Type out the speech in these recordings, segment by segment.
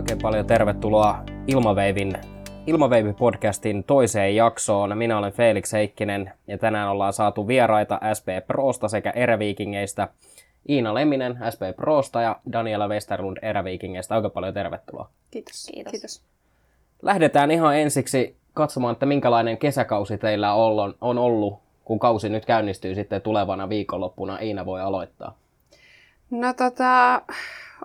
Oikein paljon tervetuloa Ilmaveivin Ilmaveivi-podcastin toiseen jaksoon. Minä olen Felix Heikkinen ja tänään ollaan saatu vieraita SP Prosta sekä Eräviikingeistä. Iina Leminen SP Prosta ja Daniela Westerlund Eräviikingeistä. Oikein paljon tervetuloa. Kiitos. Kiitos. Kiitos. Lähdetään ihan ensiksi katsomaan, että minkälainen kesäkausi teillä on, on ollut, kun kausi nyt käynnistyy sitten tulevana viikonloppuna. Iina voi aloittaa. No tota,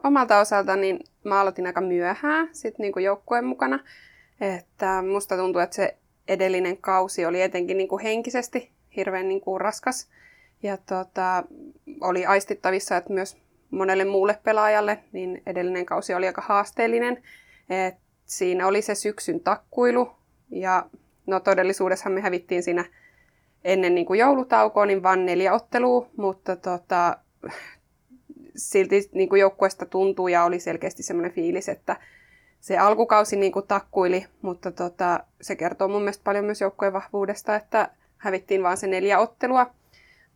omalta osalta niin mä aloitin aika myöhään sit niinku joukkueen mukana. Että musta tuntuu, että se edellinen kausi oli etenkin niinku henkisesti hirveän niinku raskas. Ja tota, oli aistittavissa, että myös monelle muulle pelaajalle niin edellinen kausi oli aika haasteellinen. Et siinä oli se syksyn takkuilu ja no todellisuudessa me hävittiin siinä ennen niin kuin joulutaukoa niin vain neljä ottelua, mutta tota, silti niin kuin joukkueesta tuntuu ja oli selkeästi semmoinen fiilis, että se alkukausi niin kuin takkuili, mutta tota, se kertoo mun mielestä paljon myös joukkueen vahvuudesta, että hävittiin vain se neljä ottelua.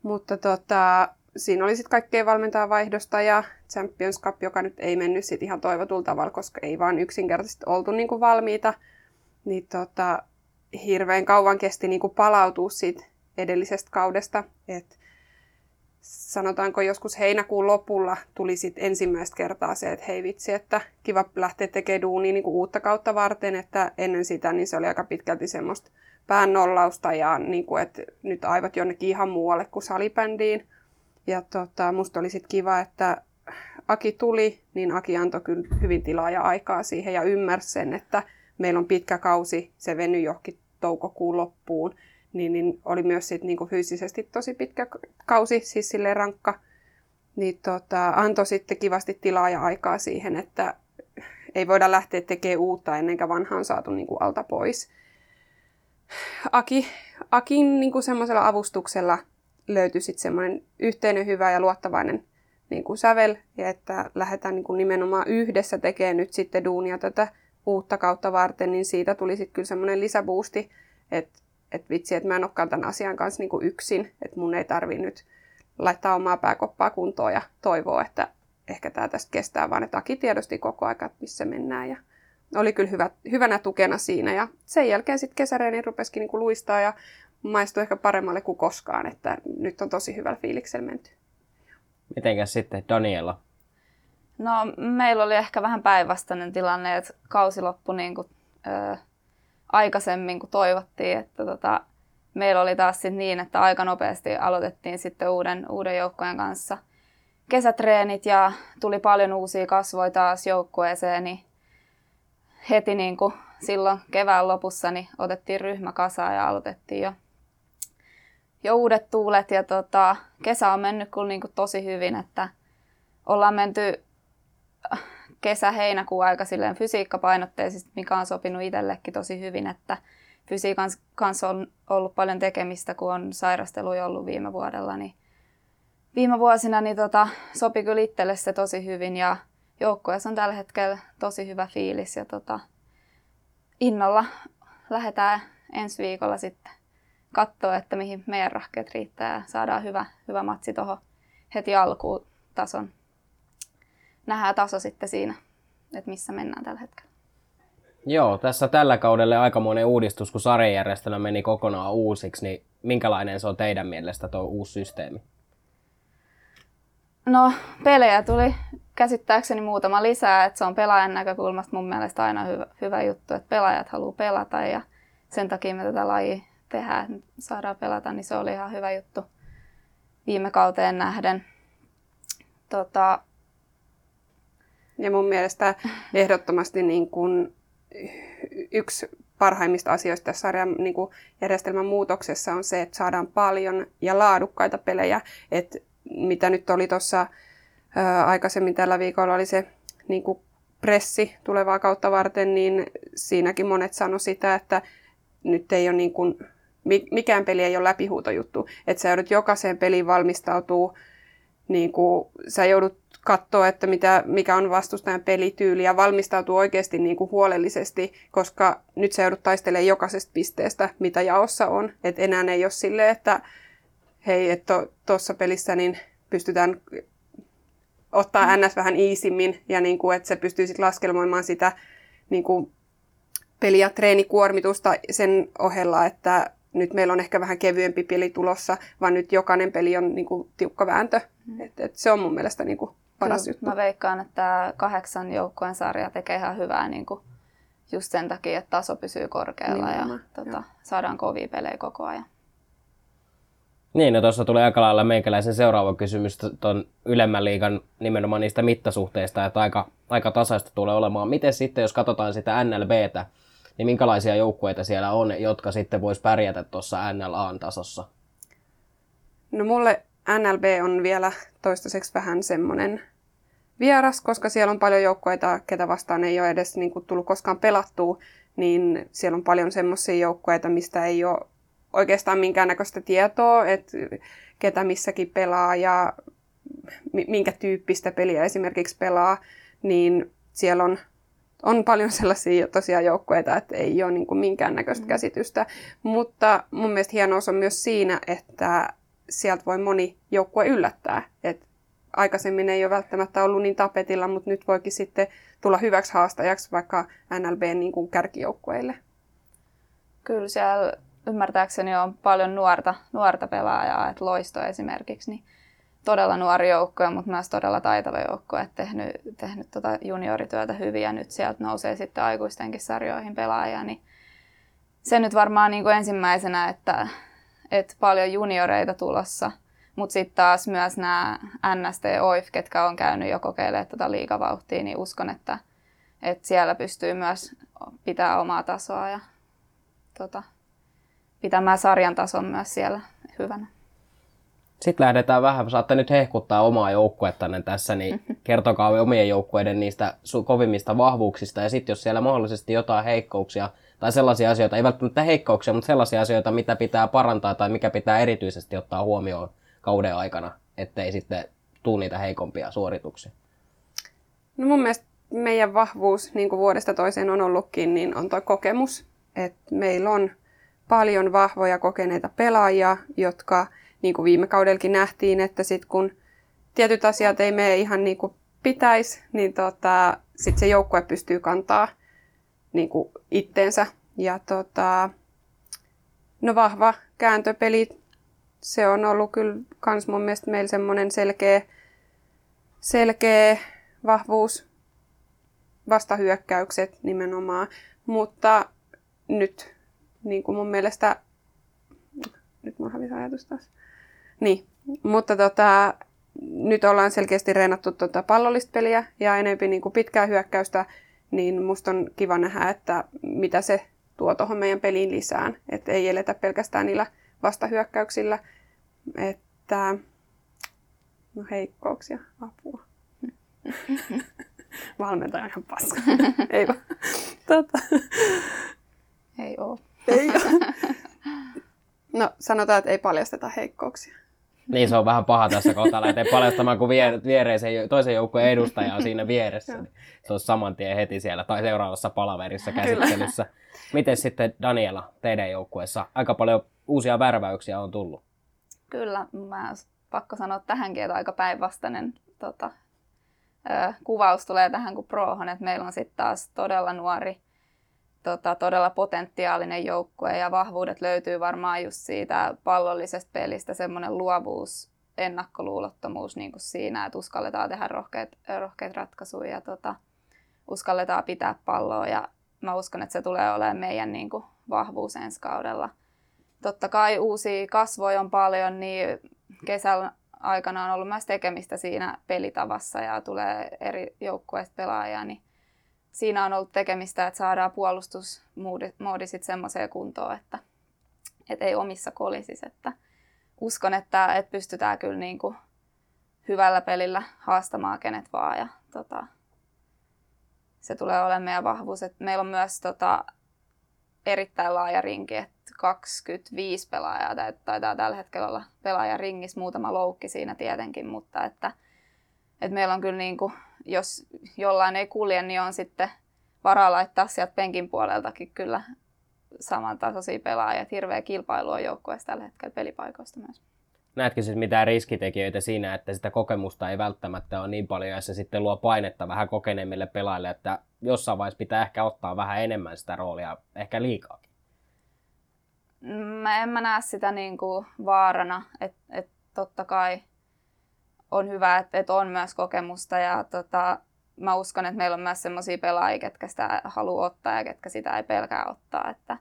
Mutta tota, siinä oli sitten kaikkea valmentaa vaihdosta ja Champions Cup, joka nyt ei mennyt sit ihan toivotulla tavalla, koska ei vaan yksinkertaisesti oltu niin kuin valmiita. Niin tota, hirveän kauan kesti niin kuin palautua siitä edellisestä kaudesta. Et sanotaanko joskus heinäkuun lopulla tuli sit ensimmäistä kertaa se, että hei vitsi, että kiva lähteä tekemään duunia niin kuin uutta kautta varten, että ennen sitä niin se oli aika pitkälti semmoista pään nollausta ja niin kuin, että nyt aivot jonnekin ihan muualle kuin salibändiin. Ja tota, musta oli sitten kiva, että Aki tuli, niin Aki antoi kyllä hyvin tilaa ja aikaa siihen ja ymmärsi sen, että meillä on pitkä kausi, se venyi johonkin toukokuun loppuun, niin, niin oli myös sit niinku fyysisesti tosi pitkä kausi, siis silleen rankka, niin tota, antoi sitten kivasti tilaa ja aikaa siihen, että ei voida lähteä tekemään uutta ennen kuin vanha on saatu niinku alta pois. Aki, Akin niinku semmoisella avustuksella löytyi sitten semmoinen yhteinen hyvä ja luottavainen niin kuin sävel, ja että lähdetään niin kuin nimenomaan yhdessä tekemään nyt sitten duunia tätä uutta kautta varten, niin siitä tuli sitten kyllä semmoinen lisäboosti, että et vitsi, että mä en olekaan tämän asian kanssa niin kuin yksin, että mun ei tarvi nyt laittaa omaa pääkoppaa kuntoon ja toivoa, että ehkä tämä tästä kestää, vaan että Aki tiedosti koko ajan, että missä mennään ja oli kyllä hyvä, hyvänä tukena siinä ja sen jälkeen sitten kesäreeni rupesikin niin kuin luistaa ja maistui ehkä paremmalle kuin koskaan, että nyt on tosi hyvällä fiiliksellä menty. Mitenkäs sitten Daniela? No meillä oli ehkä vähän päinvastainen tilanne, että kausi loppui niin kuin, ö, aikaisemmin kuin toivottiin. Että tota, meillä oli taas sit niin, että aika nopeasti aloitettiin sitten uuden, uuden joukkojen kanssa kesätreenit ja tuli paljon uusia kasvoja taas joukkueeseen, niin heti niin kuin silloin kevään lopussa niin otettiin ryhmä kasaan ja aloitettiin jo, jo uudet tuulet. Ja tota, kesä on mennyt kyllä niin kuin tosi hyvin, että ollaan menty kesä-heinäkuun aika silleen fysiikkapainotteisesti, mikä on sopinut itsellekin tosi hyvin, että fysiikan kanssa on ollut paljon tekemistä, kun on sairastelu ollut viime vuodella, niin viime vuosina niin tota, sopi kyllä itselle se tosi hyvin ja joukkueessa on tällä hetkellä tosi hyvä fiilis ja tota, innolla lähdetään ensi viikolla sitten katsoa, että mihin meidän rahkeet riittää ja saadaan hyvä, hyvä matsi tuohon heti alkuun tason. Nähdään taso sitten siinä, että missä mennään tällä hetkellä. Joo, tässä tällä kaudella aikamoinen uudistus, kun sarjajärjestelmä meni kokonaan uusiksi, niin minkälainen se on teidän mielestä tuo uusi systeemi? No, pelejä tuli käsittääkseni muutama lisää, että se on pelaajan näkökulmasta mun mielestä aina hyvä, hyvä juttu, että pelaajat haluaa pelata ja sen takia me tätä lajia tehdään, että saadaan pelata, niin se oli ihan hyvä juttu viime kauteen nähden. Tota... Ja mun mielestä ehdottomasti niin kuin yksi parhaimmista asioista tässä sarjan niin kuin järjestelmän muutoksessa on se, että saadaan paljon ja laadukkaita pelejä. Et mitä nyt oli tuossa aikaisemmin tällä viikolla oli se niin kuin pressi tulevaa kautta varten, niin siinäkin monet sano sitä, että nyt ei ole niin kuin, mikään peli ei ole läpihuutojuttu. Että sä joudut jokaiseen peliin valmistautuu, niin kuin, sä joudut katsoa, että mitä, mikä on vastustajan pelityyli ja valmistautuu oikeasti niin kuin huolellisesti, koska nyt sä joudut taistelemaan jokaisesta pisteestä, mitä jaossa on. Et enää ei ole silleen, että hei, että tuossa pelissä niin pystytään ottaa NS vähän iisimmin ja niin kuin, että se pystyy sitten laskelmoimaan sitä niin kuin peli- ja treenikuormitusta sen ohella, että nyt meillä on ehkä vähän kevyempi peli tulossa, vaan nyt jokainen peli on niin kuin, tiukka vääntö. Mm. Et, et se on mun mielestä niin kuin, paras Kyllä, juttu. Mä veikkaan, että kahdeksan joukkueen sarja tekee ihan hyvää niin kuin just sen takia, että taso pysyy korkealla Nimenomaan, ja tota, saadaan kovia pelejä koko ajan. Niin, no tuossa tulee aika lailla meikäläisen seuraava kysymys tuon ylemmän liigan nimenomaan niistä mittasuhteista, että aika, aika tasaista tulee olemaan. Miten sitten, jos katsotaan sitä NLBtä, niin minkälaisia joukkueita siellä on, jotka sitten vois pärjätä tuossa NLA-tasossa? No mulle NLB on vielä toistaiseksi vähän semmoinen vieras, koska siellä on paljon joukkueita, ketä vastaan ei ole edes niin kuin, tullut koskaan pelattua, niin siellä on paljon semmoisia joukkueita, mistä ei ole oikeastaan minkäännäköistä tietoa, että ketä missäkin pelaa ja mi- minkä tyyppistä peliä esimerkiksi pelaa, niin siellä on, on paljon sellaisia tosiaan joukkueita, että ei ole niin kuin minkäännäköistä mm. käsitystä. Mutta mun mielestä hienous on myös siinä, että sieltä voi moni joukkue yllättää. Et aikaisemmin ei ole välttämättä ollut niin tapetilla, mutta nyt voikin sitten tulla hyväksi haastajaksi vaikka NLB niin kuin kärkijoukkueille. Kyllä siellä ymmärtääkseni on paljon nuorta, nuorta pelaajaa, että Loisto esimerkiksi, niin todella nuori joukko, mutta myös todella taitava joukko, että tehnyt, tehnyt tota juniorityötä hyvin ja nyt sieltä nousee sitten aikuistenkin sarjoihin pelaajia, niin se nyt varmaan niin kuin ensimmäisenä, että, että paljon junioreita tulossa, mutta sitten taas myös nämä NST OIF, ketkä on käynyt jo kokeilemaan tuota liigavauhtia, niin uskon, että, että siellä pystyy myös pitää omaa tasoa ja tota, pitämään sarjan tason myös siellä hyvänä. Sitten lähdetään vähän, saatte nyt hehkuttaa omaa joukkuettanne tässä, niin kertokaa omien joukkueiden niistä kovimmista vahvuuksista. Ja sitten jos siellä mahdollisesti jotain heikkouksia tai sellaisia asioita, ei välttämättä heikkouksia, mutta sellaisia asioita, mitä pitää parantaa tai mikä pitää erityisesti ottaa huomioon kauden aikana, ettei sitten tule niitä heikompia suorituksia. No mun mielestä meidän vahvuus, niin kuin vuodesta toiseen on ollutkin, niin on tuo kokemus. Et meillä on paljon vahvoja kokeneita pelaajia, jotka niin kuin viime kaudellakin nähtiin, että sit kun tietyt asiat ei mene ihan niin kuin pitäisi, niin tota, sit se joukkue pystyy kantaa niin kuin itteensä. Ja tota, no vahva kääntöpeli, se on ollut kyllä kans mun mielestä meillä semmoinen selkeä, selkeä vahvuus, vastahyökkäykset nimenomaan, mutta nyt niin kuin mun mielestä, nyt mulla hävisi ajatus taas. Niin, mutta tota, nyt ollaan selkeästi reenattu tota pallollista peliä ja enemmän niin kuin pitkää hyökkäystä, niin musta on kiva nähdä, että mitä se tuo tuohon meidän peliin lisään. Että ei eletä pelkästään niillä vastahyökkäyksillä, että no heikkouksia, apua. Valmentaja on ihan paska. ei vaan. Tota. Ei oo. Ei ole. No sanotaan, että ei paljasteta heikkouksia. Niin se on vähän paha tässä kohtaa lähteä paljastamaan, kun vie, viereisen, toisen joukkueen edustaja on siinä vieressä. Niin se on saman tien heti siellä tai seuraavassa palaverissa käsittelyssä. Miten sitten Daniela, teidän joukkueessa? Aika paljon uusia värväyksiä on tullut. Kyllä, mä pakko sanoa tähänkin, että aika päinvastainen tota, ö, kuvaus tulee tähän kuin prohon, että meillä on sitten taas todella nuori, tota, todella potentiaalinen joukkue ja vahvuudet löytyy varmaan just siitä pallollisesta pelistä, semmoinen luovuus, ennakkoluulottomuus niin kuin siinä, että uskalletaan tehdä rohkeita, rohkeita ratkaisuja ja tota, uskalletaan pitää palloa ja mä uskon, että se tulee olemaan meidän niin kuin, vahvuus ensi kaudella. Totta kai uusia kasvoja on paljon, niin kesällä aikana on ollut myös tekemistä siinä pelitavassa ja tulee eri joukkueista pelaajia, niin siinä on ollut tekemistä, että saadaan puolustusmoodi sitten semmoiseen kuntoon, että, että ei omissa kolisisi. Että uskon, että, että pystytään kyllä niin kuin hyvällä pelillä haastamaan kenet vaan ja tota, se tulee olemaan meidän vahvuus. Että meillä on myös tota, erittäin laaja rinki, että 25 pelaajaa taitaa tällä hetkellä olla pelaajan ringissä, muutama loukki siinä tietenkin, mutta että, että meillä on kyllä niin kuin, jos jollain ei kulje, niin on sitten varaa laittaa sieltä penkin puoleltakin kyllä samantasoisia pelaajia. Hirveä kilpailu on joukkueessa tällä hetkellä pelipaikoista myös. näetkö siis mitään riskitekijöitä siinä, että sitä kokemusta ei välttämättä ole niin paljon ja se sitten luo painetta vähän kokeneemmille pelaajille, että jossain vaiheessa pitää ehkä ottaa vähän enemmän sitä roolia, ehkä liikaakin? Mä en mä näe sitä niin kuin vaarana, että et totta kai on hyvä, että et on myös kokemusta ja tota, mä uskon, että meillä on myös sellaisia pelaajia, ketkä sitä haluaa ottaa ja ketkä sitä ei pelkää ottaa. Että,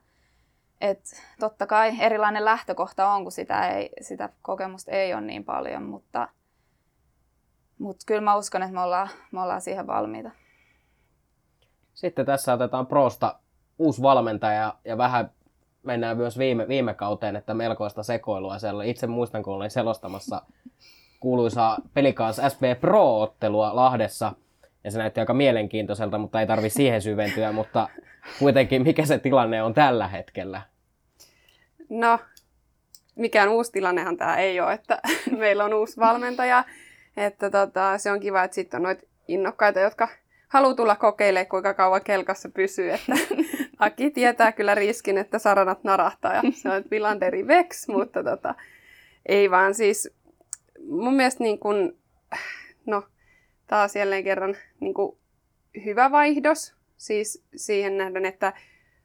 et totta kai erilainen lähtökohta on, kun sitä, ei, sitä kokemusta ei ole niin paljon, mutta, mutta kyllä mä uskon, että me ollaan, me ollaan siihen valmiita. Sitten tässä otetaan Prosta uusi valmentaja ja vähän mennään myös viime, viime kauteen, että melkoista sekoilua siellä. Itse muistan, kun olin selostamassa kuuluisaa Pelikans SB Pro-ottelua Lahdessa, ja se näytti aika mielenkiintoiselta, mutta ei tarvi siihen syventyä, mutta kuitenkin mikä se tilanne on tällä hetkellä? No, mikään uusi tilannehan tämä ei ole, että meillä on uusi valmentaja, että tota, se on kiva, että sitten on noita innokkaita, jotka haluaa tulla kokeilemaan, kuinka kauan kelkassa pysyy. Että Aki tietää kyllä riskin, että saranat narahtaa ja se on Villanderi Vex, mutta tota, ei vaan siis mun mielestä niin kun, no, taas jälleen kerran niin kun, hyvä vaihdos. Siis siihen nähden, että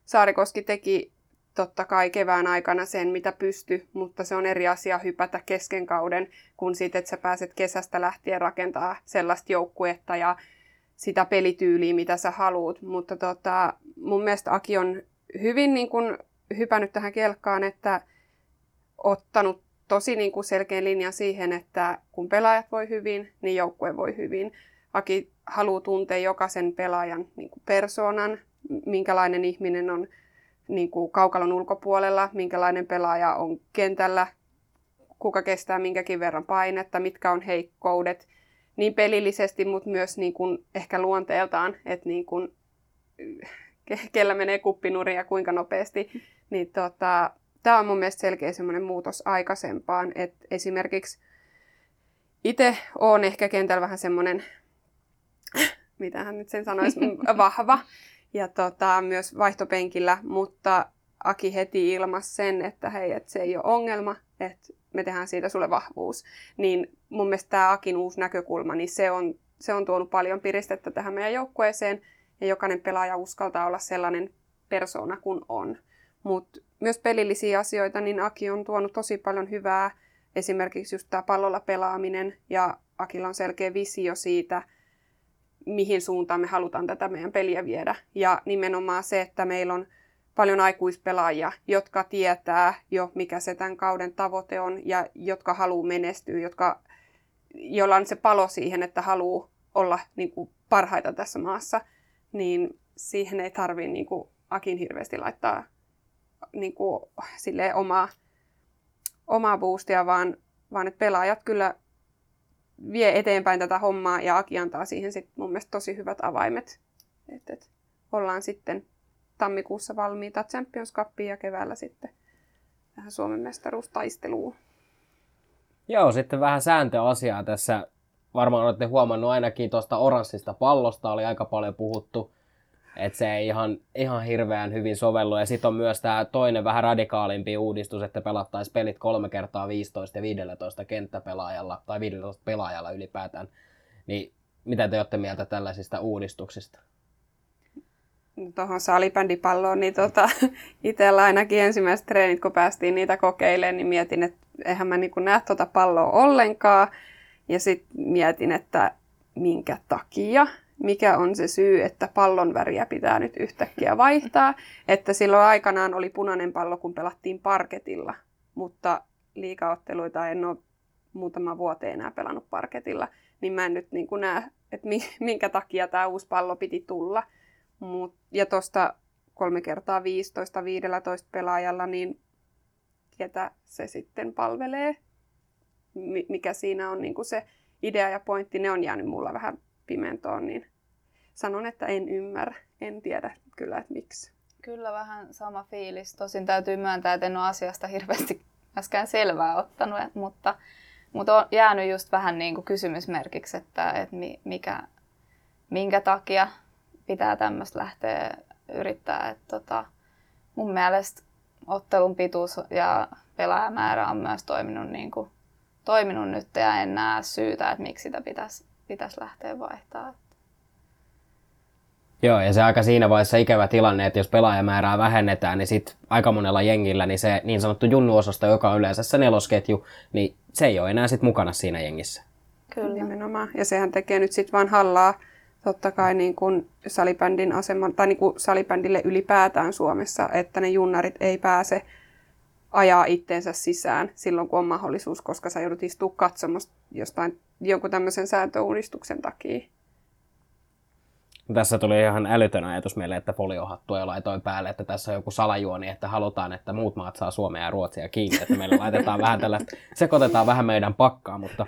Saarikoski teki totta kai kevään aikana sen, mitä pysty, mutta se on eri asia hypätä kesken kauden, kun siitä, että sä pääset kesästä lähtien rakentaa sellaista joukkuetta ja sitä pelityyliä, mitä sä haluut. Mutta tota, mun mielestä Aki on hyvin niin kun, hypännyt tähän kelkkaan, että ottanut tosi niin kuin selkeän linjan siihen, että kun pelaajat voi hyvin, niin joukkue voi hyvin. Aki haluaa tuntea jokaisen pelaajan niin kuin persoonan, minkälainen ihminen on niin kuin kaukalon ulkopuolella, minkälainen pelaaja on kentällä, kuka kestää minkäkin verran painetta, mitkä on heikkoudet, niin pelillisesti, mutta myös niin kuin ehkä luonteeltaan, että niin kuin, kellä menee kuppinuri ja kuinka nopeasti. Niin tota, tämä on mun mielestä selkeä semmoinen muutos aikaisempaan, että esimerkiksi itse on ehkä kentällä vähän semmoinen, mitä hän nyt sen sanoisi, vahva ja tota, myös vaihtopenkillä, mutta Aki heti ilmas sen, että hei, että se ei ole ongelma, että me tehdään siitä sulle vahvuus. Niin mun mielestä tämä Akin uusi näkökulma, niin se on, se on tuonut paljon piristettä tähän meidän joukkueeseen, ja jokainen pelaaja uskaltaa olla sellainen persona kuin on. Mutta myös pelillisiä asioita, niin Aki on tuonut tosi paljon hyvää. Esimerkiksi just tämä pallolla pelaaminen ja Akilla on selkeä visio siitä, mihin suuntaan me halutaan tätä meidän peliä viedä. Ja nimenomaan se, että meillä on paljon aikuispelaajia, jotka tietää jo, mikä se tämän kauden tavoite on ja jotka haluaa menestyä, jotka, joilla on se palo siihen, että haluaa olla niin kuin, parhaita tässä maassa, niin siihen ei tarvitse niin kuin, Akin hirveästi laittaa niin kuin, silleen omaa, omaa boostia, vaan, vaan että pelaajat kyllä vie eteenpäin tätä hommaa ja Aki antaa siihen sit mun mielestä tosi hyvät avaimet. Et, et ollaan sitten tammikuussa valmiita Champions Cupiin ja keväällä sitten tähän Suomen mestaruustaisteluun. Joo, sitten vähän sääntöasiaa tässä. Varmaan olette huomannut ainakin tuosta oranssista pallosta oli aika paljon puhuttu että se ei ihan, ihan hirveän hyvin sovellu. Ja sitten on myös tämä toinen vähän radikaalimpi uudistus, että pelattaisiin pelit kolme kertaa 15 ja 15 kenttäpelaajalla, tai 15 pelaajalla ylipäätään. Niin mitä te olette mieltä tällaisista uudistuksista? Tuohon salibändipalloon, niin tota, itsellä ainakin ensimmäiset treenit, kun päästiin niitä kokeilemaan, niin mietin, että eihän mä niin näe tuota palloa ollenkaan. Ja sitten mietin, että minkä takia mikä on se syy, että pallon väriä pitää nyt yhtäkkiä vaihtaa. Että silloin aikanaan oli punainen pallo, kun pelattiin parketilla, mutta liikaotteluita en ole muutama vuoteen enää pelannut parketilla, niin mä en nyt niin näe, että minkä takia tämä uusi pallo piti tulla. Mut, ja tuosta kolme kertaa 15 15 pelaajalla, niin ketä se sitten palvelee, mikä siinä on niin se idea ja pointti, ne on jäänyt mulla vähän pimentoon, niin sanon, että en ymmärrä. En tiedä kyllä, että miksi. Kyllä vähän sama fiilis. Tosin täytyy myöntää, että en ole asiasta hirveästi myöskään selvää ottanut, mutta, mutta on jäänyt just vähän niin kuin kysymysmerkiksi, että, että mikä, minkä takia pitää tämmöistä lähteä yrittää. Että tota, mun mielestä ottelun pituus ja pelaajamäärä on myös toiminut niin kuin toiminut nyt ja en näe syytä, että miksi sitä pitäisi, pitäisi lähteä vaihtaa. Joo, ja se aika siinä vaiheessa ikävä tilanne, että jos pelaajamäärää vähennetään, niin sit aika monella jengillä, niin se niin sanottu junnuosasto, joka on yleensä se nelosketju, niin se ei ole enää sit mukana siinä jengissä. Kyllä. Nimenomaan. Ja sehän tekee nyt sitten vaan hallaa totta kai niin kuin salibändin aseman, tai niin kuin salibändille ylipäätään Suomessa, että ne junnarit ei pääse ajaa itteensä sisään silloin, kun on mahdollisuus, koska sä joudut istua katsomassa jostain jonkun tämmöisen sääntöuudistuksen takia. Tässä tuli ihan älytön ajatus meille, että foliohattua laitoin päälle, että tässä on joku salajuoni, että halutaan, että muut maat saa Suomea ja Ruotsia kiinni, että meillä laitetaan vähän tällä, sekoitetaan vähän meidän pakkaa, mutta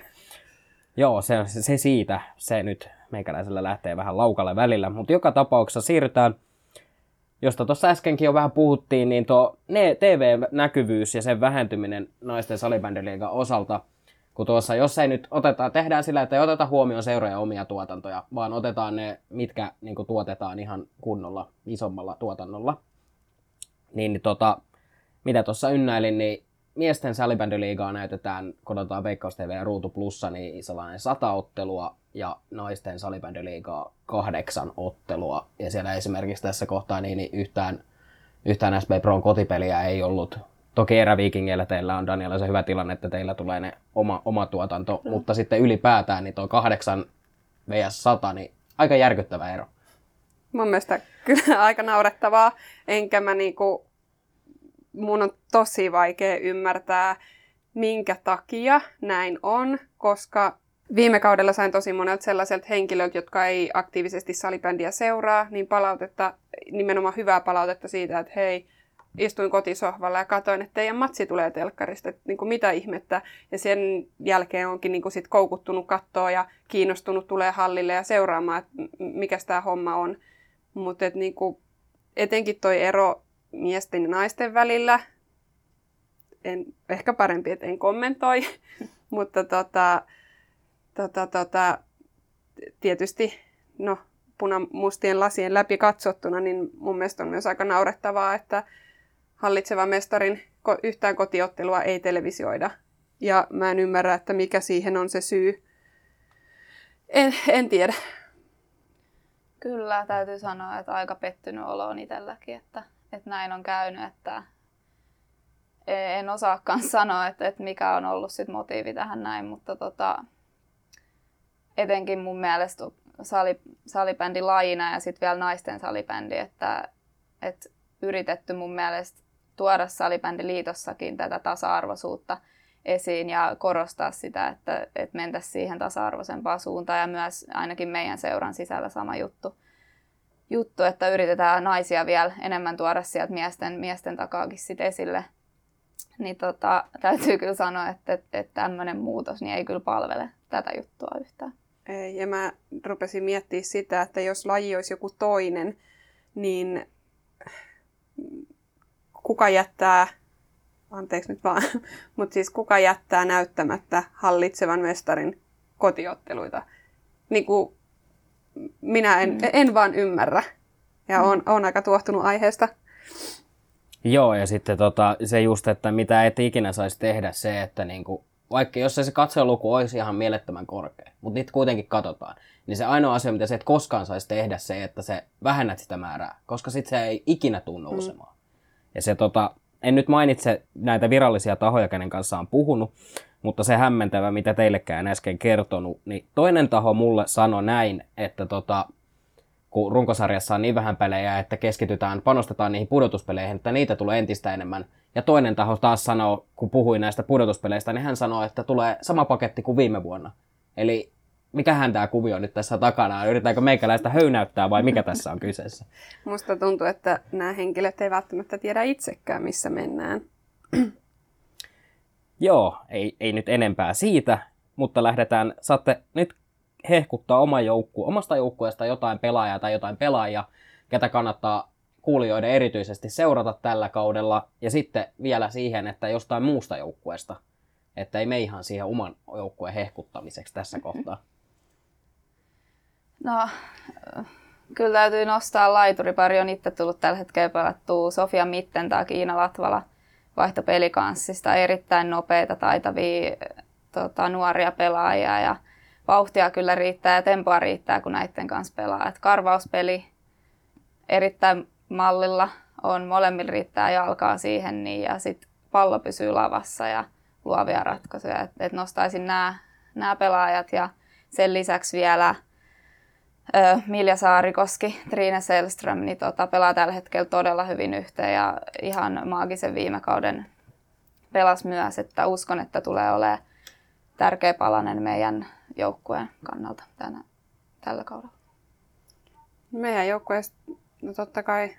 joo, se, se siitä, se nyt meikäläisellä lähtee vähän laukalle välillä, mutta joka tapauksessa siirrytään, josta tuossa äskenkin jo vähän puhuttiin, niin tuo TV-näkyvyys ja sen vähentyminen naisten salibändiliigan osalta – kun tuossa, jos ei nyt oteta, tehdään sillä, että ei oteta huomioon seuroja omia tuotantoja, vaan otetaan ne, mitkä niin kuin, tuotetaan ihan kunnolla, isommalla tuotannolla. Niin, niin tota, mitä tuossa ynnäilin, niin miesten salibändyliigaa näytetään, kun otetaan Veikkaus TV ja Ruutu Plussa, niin sellainen sata ottelua ja naisten salibändyliigaa kahdeksan ottelua. Ja siellä esimerkiksi tässä kohtaa niin, niin yhtään, yhtään SB Proon kotipeliä ei ollut Toki eräviikingeillä teillä on Daniela se hyvä tilanne, että teillä tulee ne oma, oma tuotanto, mm. mutta sitten ylipäätään niin tuo 8 vs 100, niin aika järkyttävä ero. Mun mielestä kyllä aika naurettavaa, enkä mä niinku, mun on tosi vaikea ymmärtää, minkä takia näin on, koska viime kaudella sain tosi monelta sellaiselta henkilöltä, jotka ei aktiivisesti salibändiä seuraa, niin palautetta, nimenomaan hyvää palautetta siitä, että hei, istuin kotisohvalla ja katsoin, että teidän matsi tulee telkkarista, että niin kuin mitä ihmettä. Ja sen jälkeen onkin niin kuin sit koukuttunut kattoa ja kiinnostunut tulee hallille ja seuraamaan, että mikä tämä homma on. Mutta niin etenkin toi ero miesten ja naisten välillä, en, ehkä parempi, että en kommentoi, mutta tota, tota, tota, tietysti no, punamustien lasien läpi katsottuna, niin mun mielestä on myös aika naurettavaa, että hallitsevan mestarin yhtään kotiottelua ei televisioida. Ja mä en ymmärrä, että mikä siihen on se syy. En, en tiedä. Kyllä, täytyy sanoa, että aika pettynyt olo on itselläkin, että, että näin on käynyt, että en osaakaan sanoa, että, että mikä on ollut sit motiivi tähän näin, mutta tota, etenkin mun mielestä sali, salibändi lajina ja sitten vielä naisten salibändi, että, että yritetty mun mielestä tuoda salibändiliitossakin tätä tasa-arvoisuutta esiin ja korostaa sitä, että, että mentäisiin siihen tasa-arvoisempaan suuntaan ja myös ainakin meidän seuran sisällä sama juttu, juttu että yritetään naisia vielä enemmän tuoda sieltä miesten, miesten takaakin sit esille. Niin tota, täytyy kyllä sanoa, että, että, että tämmöinen muutos niin ei kyllä palvele tätä juttua yhtään. Ei, ja mä rupesin miettimään sitä, että jos laji olisi joku toinen, niin kuka jättää, anteeksi nyt vaan, mutta siis kuka jättää näyttämättä hallitsevan mestarin kotiotteluita. Niin kuin minä en, mm. en vaan ymmärrä ja mm. on, on aika tuohtunut aiheesta. Joo, ja sitten tota, se just, että mitä et ikinä saisi tehdä se, että niinku, vaikka jos se katsojaluku olisi ihan mielettömän korkea, mutta niitä kuitenkin katsotaan, niin se ainoa asia, mitä se et koskaan saisi tehdä se, että se vähennät sitä määrää, koska sitten se ei ikinä nousemaan. Mm. Ja se tota, en nyt mainitse näitä virallisia tahoja, kenen kanssa on puhunut, mutta se hämmentävä, mitä teillekään äsken kertonut, niin toinen taho mulle sanoi näin, että tota, kun runkosarjassa on niin vähän pelejä, että keskitytään, panostetaan niihin pudotuspeleihin, että niitä tulee entistä enemmän. Ja toinen taho taas sanoo, kun puhuin näistä pudotuspeleistä, niin hän sanoi, että tulee sama paketti kuin viime vuonna. Eli mikähän tämä kuvio nyt tässä takana on? Yritetäänkö meikäläistä höynäyttää vai mikä tässä on kyseessä? Musta tuntuu, että nämä henkilöt ei välttämättä tiedä itsekään, missä mennään. Joo, ei, ei nyt enempää siitä, mutta lähdetään, saatte nyt hehkuttaa oma joukku, omasta joukkueesta jotain pelaajaa tai jotain pelaajia, ketä kannattaa kuulijoiden erityisesti seurata tällä kaudella, ja sitten vielä siihen, että jostain muusta joukkueesta, että ei me ihan siihen oman joukkueen hehkuttamiseksi tässä kohtaa. No, kyllä täytyy nostaa laituripari. On itse tullut tällä hetkellä pelattua Sofia Mitten tai Kiina Latvala vaihtopelikanssista. Erittäin nopeita, taitavia, tota, nuoria pelaajia ja vauhtia kyllä riittää ja tempoa riittää, kun näiden kanssa pelaa. Et karvauspeli erittäin mallilla on, molemmilla riittää jalkaa siihen niin, ja sitten pallo pysyy lavassa ja luovia ratkaisuja. Et, et nostaisin nämä pelaajat ja sen lisäksi vielä Milja Saarikoski, Trine Selström, niin tota, pelaa tällä hetkellä todella hyvin yhteen ja ihan maagisen viime kauden pelas myös, että uskon, että tulee olemaan tärkeä palanen meidän joukkueen kannalta tänä, tällä kaudella. Meidän joukkueessa no totta kai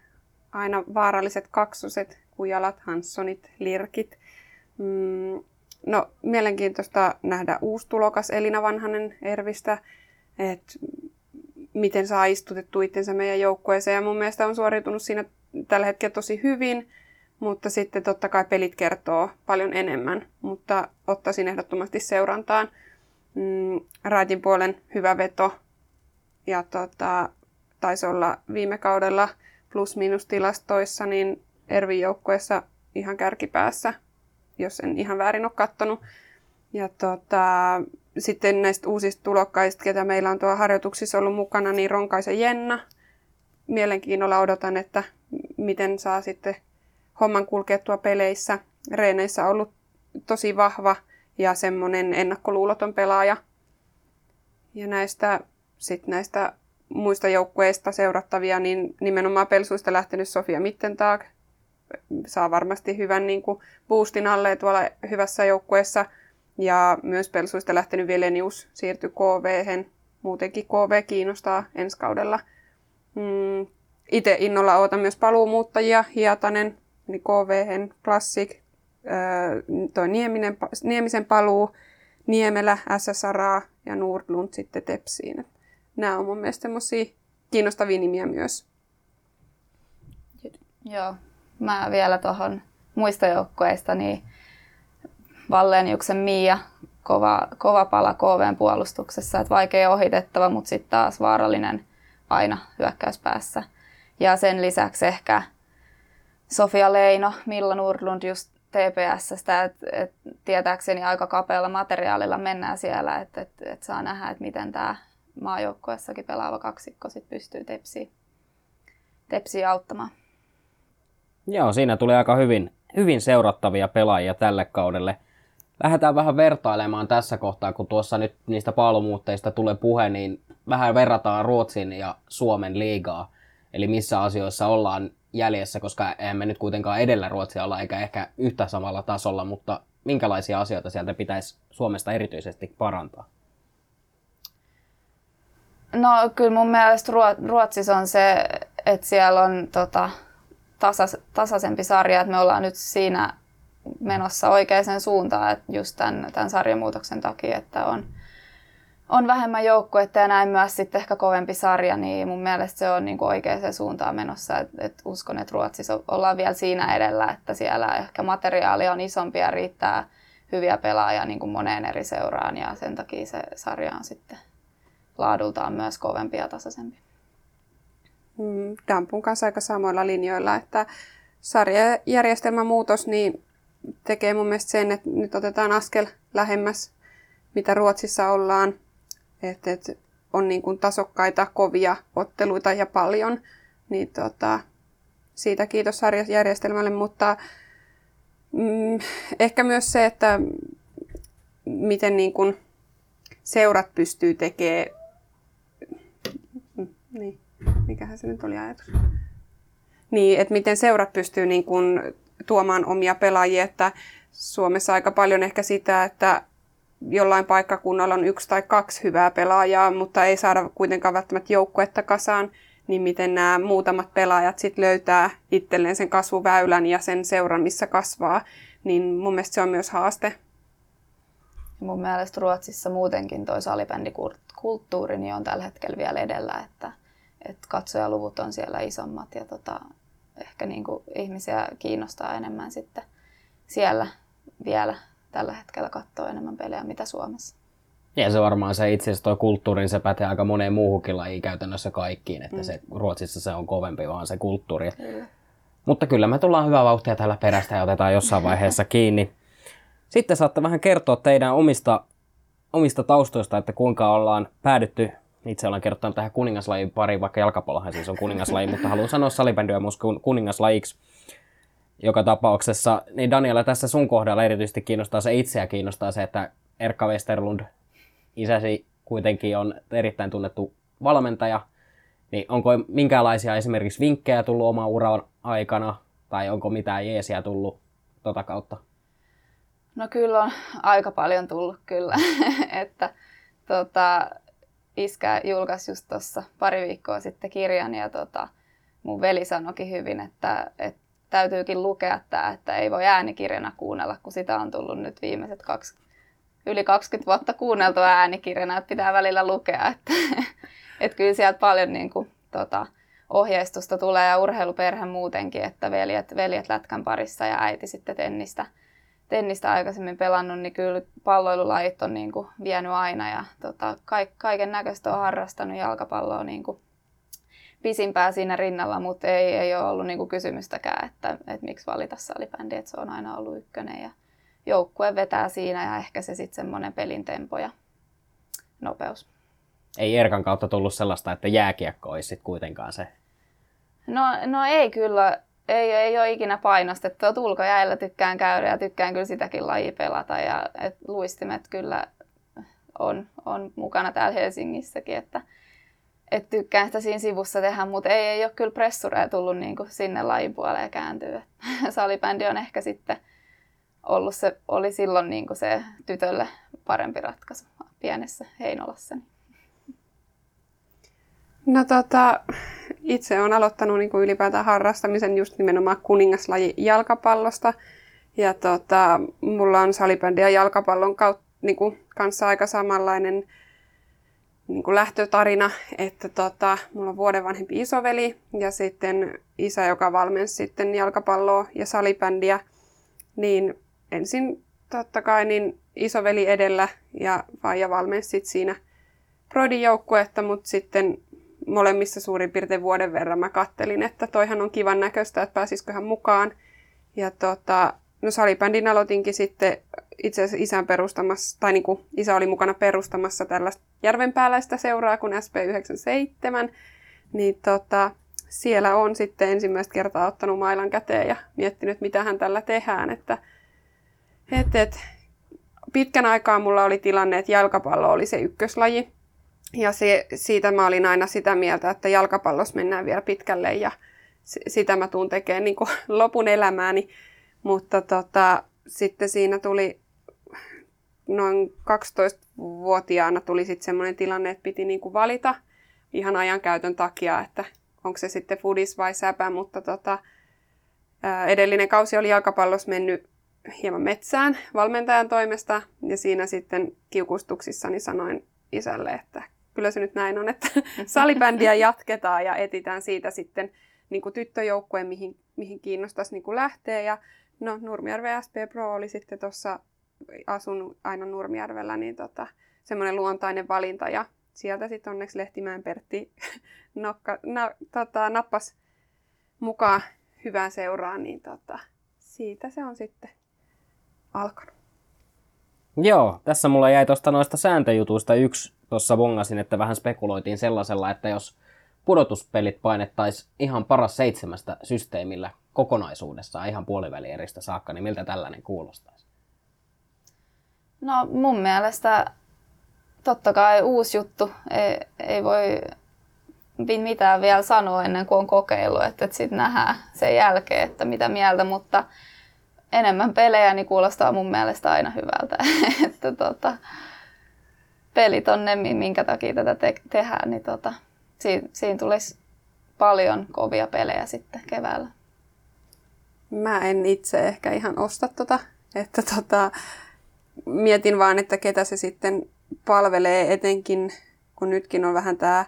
aina vaaralliset kaksoset, kujalat, Hanssonit, Lirkit. Mm, no, mielenkiintoista nähdä uusi tulokas Elina Vanhanen Ervistä, että miten saa istutettu itsensä meidän joukkueeseen. Ja mun mielestä on suoriutunut siinä tällä hetkellä tosi hyvin, mutta sitten totta kai pelit kertoo paljon enemmän. Mutta ottaisin ehdottomasti seurantaan mm, Raitin puolen hyvä veto. Ja tota, taisi olla viime kaudella plus-minus tilastoissa, niin Ervin joukkueessa ihan kärkipäässä, jos en ihan väärin ole kattonut. Ja tota, sitten näistä uusista tulokkaista, ketä meillä on tuolla harjoituksissa ollut mukana, niin Ronkaisen Jenna. Mielenkiinnolla odotan, että miten saa sitten homman kulkea tuo peleissä. Reeneissä ollut tosi vahva ja semmoinen ennakkoluuloton pelaaja. Ja näistä, sit näistä muista joukkueista seurattavia, niin nimenomaan Pelsuista lähtenyt Sofia Mittentag saa varmasti hyvän niin kuin, boostin alle tuolla hyvässä joukkueessa. Ja myös Pelsuista lähtenyt Velenius siirtyi KV. Muutenkin KV kiinnostaa ensi kaudella. Mm, itse innolla ootan myös paluumuuttajia. Hiatanen, niin KV, Classic, toi Nieminen, Niemisen paluu, Niemelä, SSRA ja Nordlund sitten Tepsiin nämä on mun mielestä kiinnostavia nimiä myös. Joo, mä vielä tuohon muista joukkueista, niin Valleniuksen Miia, kova, kova pala KVn puolustuksessa, että vaikea ohitettava, mutta sitten taas vaarallinen aina hyökkäyspäässä. Ja sen lisäksi ehkä Sofia Leino, Milla Nurlund just TPSstä, että et tietääkseni aika kapealla materiaalilla mennään siellä, että et, et saa nähdä, että miten tämä maajoukkueessakin pelaava kaksikko sit pystyy tepsiä, tepsiä auttamaan. Joo, siinä tuli aika hyvin, hyvin seurattavia pelaajia tälle kaudelle. Lähdetään vähän vertailemaan tässä kohtaa, kun tuossa nyt niistä paalumuutteista tulee puhe, niin vähän verrataan Ruotsin ja Suomen liigaa. Eli missä asioissa ollaan jäljessä, koska eihän me nyt kuitenkaan edellä Ruotsia olla, eikä ehkä yhtä samalla tasolla, mutta minkälaisia asioita sieltä pitäisi Suomesta erityisesti parantaa? No kyllä mun mielestä Ruotsissa on se, että siellä on tota, tasas, tasaisempi sarja, että me ollaan nyt siinä menossa oikeaan suuntaan, että just tämän, tämän sarjamuutoksen takia, että on, on vähemmän joukkuetta ja näin myös sitten ehkä kovempi sarja, niin mun mielestä se on niin kuin oikeaan suuntaan menossa. Et, et uskon, että Ruotsissa ollaan vielä siinä edellä, että siellä ehkä materiaali on isompi ja riittää hyviä pelaajia niin kuin moneen eri seuraan ja sen takia se sarja on sitten laadultaan myös kovempi ja tasaisempi. Mm, Dampun kanssa aika samoilla linjoilla, että sarjajärjestelmän muutos niin tekee mun mielestä sen, että nyt otetaan askel lähemmäs, mitä Ruotsissa ollaan. Että et on niin kuin tasokkaita, kovia otteluita ja paljon. Niin tota, siitä kiitos sarjajärjestelmälle, mutta mm, ehkä myös se, että miten niin kuin seurat pystyy tekemään niin, mikähän se nyt oli ajatus? Niin, että miten seurat pystyy niin kuin tuomaan omia pelaajia, että Suomessa aika paljon ehkä sitä, että jollain paikkakunnalla on yksi tai kaksi hyvää pelaajaa, mutta ei saada kuitenkaan välttämättä joukkuetta kasaan, niin miten nämä muutamat pelaajat sitten löytää itselleen sen kasvuväylän ja sen seuran, missä kasvaa, niin mun mielestä se on myös haaste. Mun mielestä Ruotsissa muutenkin toi salibändikulttuuri niin on tällä hetkellä vielä edellä, että että katsojaluvut on siellä isommat ja tota, ehkä niin kuin ihmisiä kiinnostaa enemmän sitten siellä vielä tällä hetkellä katsoa enemmän pelejä mitä Suomessa. Ja se varmaan se itse asiassa tuo kulttuuri, se pätee aika moneen muuhunkin lajiin käytännössä kaikkiin, että mm. se Ruotsissa se on kovempi vaan se kulttuuri. Kyllä. Mutta kyllä me tullaan hyvää vauhtia tällä perästä ja otetaan jossain vaiheessa kiinni. Sitten saatte vähän kertoa teidän omista, omista taustoista, että kuinka ollaan päädytty itse olen kertonut tähän kuningaslajin pariin, vaikka jalkapallohan siis on kuningaslaji, mutta haluan sanoa salibändyä myös kuningaslajiksi joka tapauksessa. Niin Daniela, tässä sun kohdalla erityisesti kiinnostaa se itseä kiinnostaa se, että Erkka Westerlund, isäsi kuitenkin on erittäin tunnettu valmentaja, niin onko minkälaisia esimerkiksi vinkkejä tullut oma uran aikana, tai onko mitään jeesiä tullut tota kautta? No kyllä on aika paljon tullut kyllä, että tota, iskä julkaisi just tuossa pari viikkoa sitten kirjan ja tota, mun veli sanoikin hyvin, että, että täytyykin lukea tämä, että ei voi äänikirjana kuunnella, kun sitä on tullut nyt viimeiset kaksi, yli 20 vuotta kuunneltua äänikirjana, että pitää välillä lukea. Että, että kyllä sieltä paljon niin kuin, tota, ohjeistusta tulee ja urheiluperhe muutenkin, että veljet, veljet lätkän parissa ja äiti sitten tennistä, tennistä aikaisemmin pelannut, niin kyllä palloilulajit on niin kuin vienyt aina ja tota, kaiken näköistä on harrastanut jalkapalloa niin kuin pisimpää siinä rinnalla, mutta ei, ei ole ollut niin kuin kysymystäkään, että, että miksi valita salibändi, että se on aina ollut ykkönen ja joukkue vetää siinä ja ehkä se sitten semmoinen pelin tempo ja nopeus. Ei Erkan kautta tullut sellaista, että jääkiekko olisi sit kuitenkaan se? No, no ei kyllä, ei, ei ole ikinä painostettu. Tulkojäillä tykkään käydä ja tykkään kyllä sitäkin laji pelata ja et luistimet kyllä on, on mukana täällä Helsingissäkin, että et tykkään sitä siinä sivussa tehdä, mutta ei, ei ole kyllä pressureja tullut niin kuin sinne lajin puoleen kääntyä. Salibändi on ehkä sitten ollut se, oli silloin niin kuin se tytölle parempi ratkaisu pienessä Heinolassa. No tota, itse olen aloittanut niin kuin ylipäätään harrastamisen just nimenomaan kuningaslaji jalkapallosta. Ja tota, mulla on salibändi ja jalkapallon kautta, niin kuin, kanssa aika samanlainen niin kuin lähtötarina, että tota, mulla on vuoden vanhempi isoveli ja sitten isä, joka valmensi sitten jalkapalloa ja salibändiä, niin ensin totta kai niin isoveli edellä ja vaija valmensi sit siinä Broidin joukkuetta, mutta sitten molemmissa suurin piirtein vuoden verran mä kattelin, että toihan on kivan näköistä, että pääsisiköhän mukaan. Ja tota, no salibändin aloitinkin sitten itse asiassa isän perustamassa, tai niin kuin isä oli mukana perustamassa tällaista järvenpääläistä seuraa kuin SP97, niin tota, siellä on sitten ensimmäistä kertaa ottanut mailan käteen ja miettinyt, mitä hän tällä tehdään. Että, et, et, pitkän aikaa mulla oli tilanne, että jalkapallo oli se ykköslaji. Ja se, siitä mä olin aina sitä mieltä, että jalkapallossa mennään vielä pitkälle ja sitä mä tuun tekemään niin kuin lopun elämääni. Mutta tota, sitten siinä tuli noin 12-vuotiaana tuli sitten semmoinen tilanne, että piti niin kuin valita ihan ajankäytön takia, että onko se sitten fudis vai säpä, mutta tota, edellinen kausi oli jalkapallossa mennyt hieman metsään valmentajan toimesta ja siinä sitten kiukustuksissani sanoin isälle, että kyllä se nyt näin on, että salibändiä jatketaan ja etitään siitä sitten niin kuin tyttöjoukkueen, mihin, mihin kiinnostaisi niin kuin lähteä. Ja no, Nurmijärven SP Pro oli sitten tuossa, asun aina Nurmijärvellä, niin tota, semmoinen luontainen valinta. Ja sieltä sitten onneksi Lehtimäen Pertti nokka, na, tota, nappas mukaan hyvään seuraan, niin tota, siitä se on sitten alkanut. Joo, tässä mulla jäi tuosta noista sääntöjutuista yksi tuossa bongasin, että vähän spekuloitiin sellaisella, että jos pudotuspelit painettaisiin ihan paras seitsemästä systeemillä kokonaisuudessaan ihan puolivälieristä saakka, niin miltä tällainen kuulostaisi? No mun mielestä totta kai uusi juttu. Ei, ei voi mitään vielä sanoa ennen kuin on kokeillut, että, että sitten nähdään sen jälkeen, että mitä mieltä, mutta enemmän pelejä niin kuulostaa mun mielestä aina hyvältä. että tota, pelit on ne, minkä takia tätä te- tehdään, niin tota, siinä, siinä tulisi paljon kovia pelejä sitten keväällä. Mä en itse ehkä ihan osta tota, että tota, mietin vaan, että ketä se sitten palvelee etenkin, kun nytkin on vähän tämä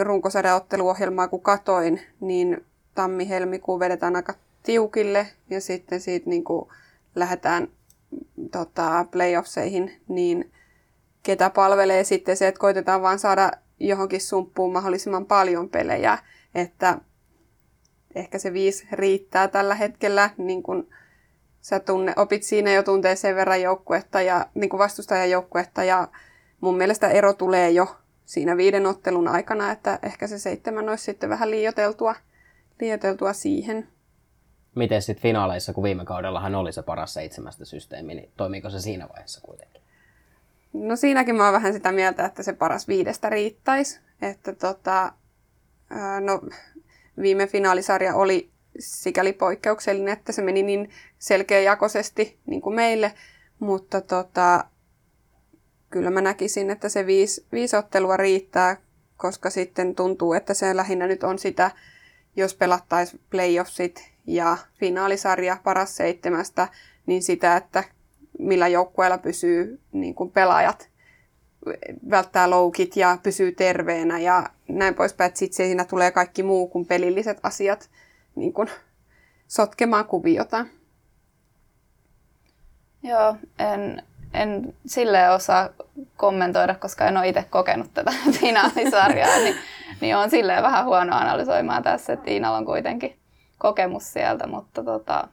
runkosarjaotteluohjelmaa, kun katoin, niin tammi-helmikuu vedetään aika tiukille ja sitten siitä niin lähdetään tota, playoffseihin, niin ketä palvelee sitten se, että koitetaan vaan saada johonkin sumppuun mahdollisimman paljon pelejä, että ehkä se viisi riittää tällä hetkellä niin kuin sä tunne, opit siinä jo tuntee sen verran joukkuetta ja niin kuin vastustajan joukkuetta ja mun mielestä ero tulee jo siinä viiden ottelun aikana, että ehkä se seitsemän olisi sitten vähän liioteltua, liioteltua siihen. Miten sitten finaaleissa, kun viime kaudellahan oli se paras seitsemästä systeemi, niin toimiiko se siinä vaiheessa kuitenkin? No siinäkin mä oon vähän sitä mieltä, että se paras viidestä riittäisi. Että tota, no, viime finaalisarja oli sikäli poikkeuksellinen, että se meni niin selkeäjakoisesti niin kuin meille, mutta tota, kyllä mä näkisin, että se viisi, viisi ottelua riittää, koska sitten tuntuu, että se lähinnä nyt on sitä, jos pelattaisiin playoffsit ja finaalisarja paras seitsemästä, niin sitä, että millä joukkueella pysyy niin kuin pelaajat, välttää loukit ja pysyy terveenä ja näin poispäin, sitten siinä tulee kaikki muu kuin pelilliset asiat niin kuin sotkemaan kuviota. Joo, en, en sille osaa kommentoida, koska en ole itse kokenut tätä finaalisarjaa, niin, niin on silleen vähän huono analysoimaan tässä, että Iinalla on kuitenkin kokemus sieltä, mutta tota,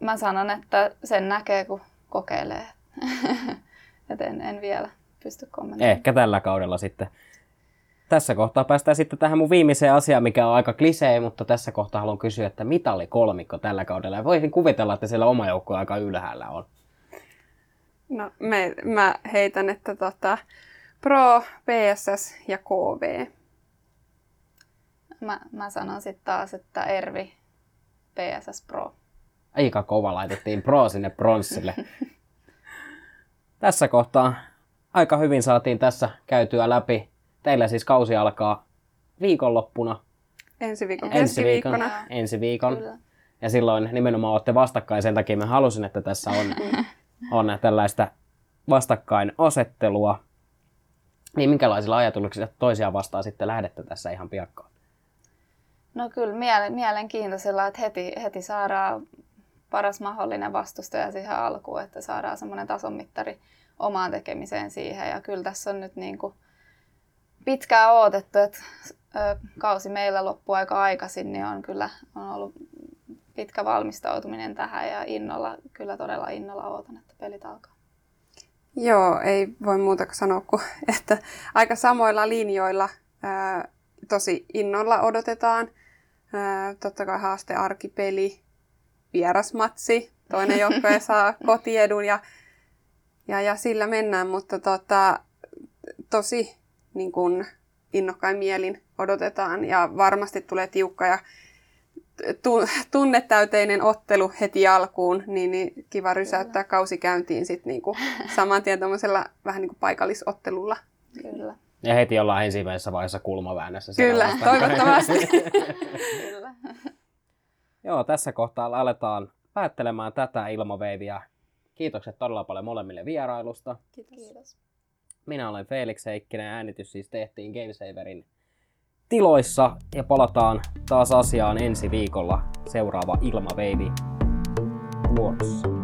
mä sanon, että sen näkee, kun kokeilee. Et en, en vielä pysty kommentoimaan. Ehkä tällä kaudella sitten. Tässä kohtaa päästään sitten tähän mun viimeiseen asiaan, mikä on aika klisee, mutta tässä kohtaa haluan kysyä, että mitali kolmikko tällä kaudella. Ja voisin kuvitella, että siellä oma joukko aika ylhäällä on. No, me, mä heitän, että tota, Pro, PSS ja KV. Mä, mä sanon sitten taas, että Ervi, PSS Pro. Aika kova laitettiin Pro sinne pronssille. tässä kohtaa aika hyvin saatiin tässä käytyä läpi. Teillä siis kausi alkaa viikonloppuna. Ensi viikon Ensi viikon. Ensi viikon. Kyllä. Ja silloin nimenomaan olette vastakkain, sen takia mä halusin, että tässä on, on tällaista vastakkainasettelua. Niin minkälaisilla ajatuksilla toisiaan vastaan sitten lähdette tässä ihan piakkoon? No kyllä miele- mielenkiintoisella, että heti, heti saadaan paras mahdollinen vastustaja siihen alkuun, että saadaan semmoinen tasonmittari omaan tekemiseen siihen. Ja kyllä tässä on nyt niin kuin pitkään odotettu, että kausi meillä loppuu aika aikaisin, niin on kyllä on ollut pitkä valmistautuminen tähän ja innolla, kyllä todella innolla odotan, että pelit alkaa. Joo, ei voi muuta kuin sanoa kuin, että aika samoilla linjoilla tosi innolla odotetaan. Totta kai haaste arkipeli, vierasmatsi, toinen joukkue saa kotiedun ja, ja, ja sillä mennään, mutta tota, tosi niin kun, innokkain mielin odotetaan ja varmasti tulee tiukka ja tu- tunnetäyteinen ottelu heti alkuun, niin, niin kiva rysäyttää kausi käyntiin sit niinku saman tien vähän niinku paikallisottelulla. Kyllä. Ja heti ollaan ensimmäisessä vaiheessa kulmaväännössä. Kyllä, toivottavasti. Kyllä. Joo, tässä kohtaa aletaan päättelemään tätä ilmaveiviä. Kiitokset todella paljon molemmille vierailusta. Kiitos. Minä olen Felix Heikkinen ja äänitys siis tehtiin Gamesaverin tiloissa ja palataan taas asiaan ensi viikolla seuraava ilmaveivi vuorossa.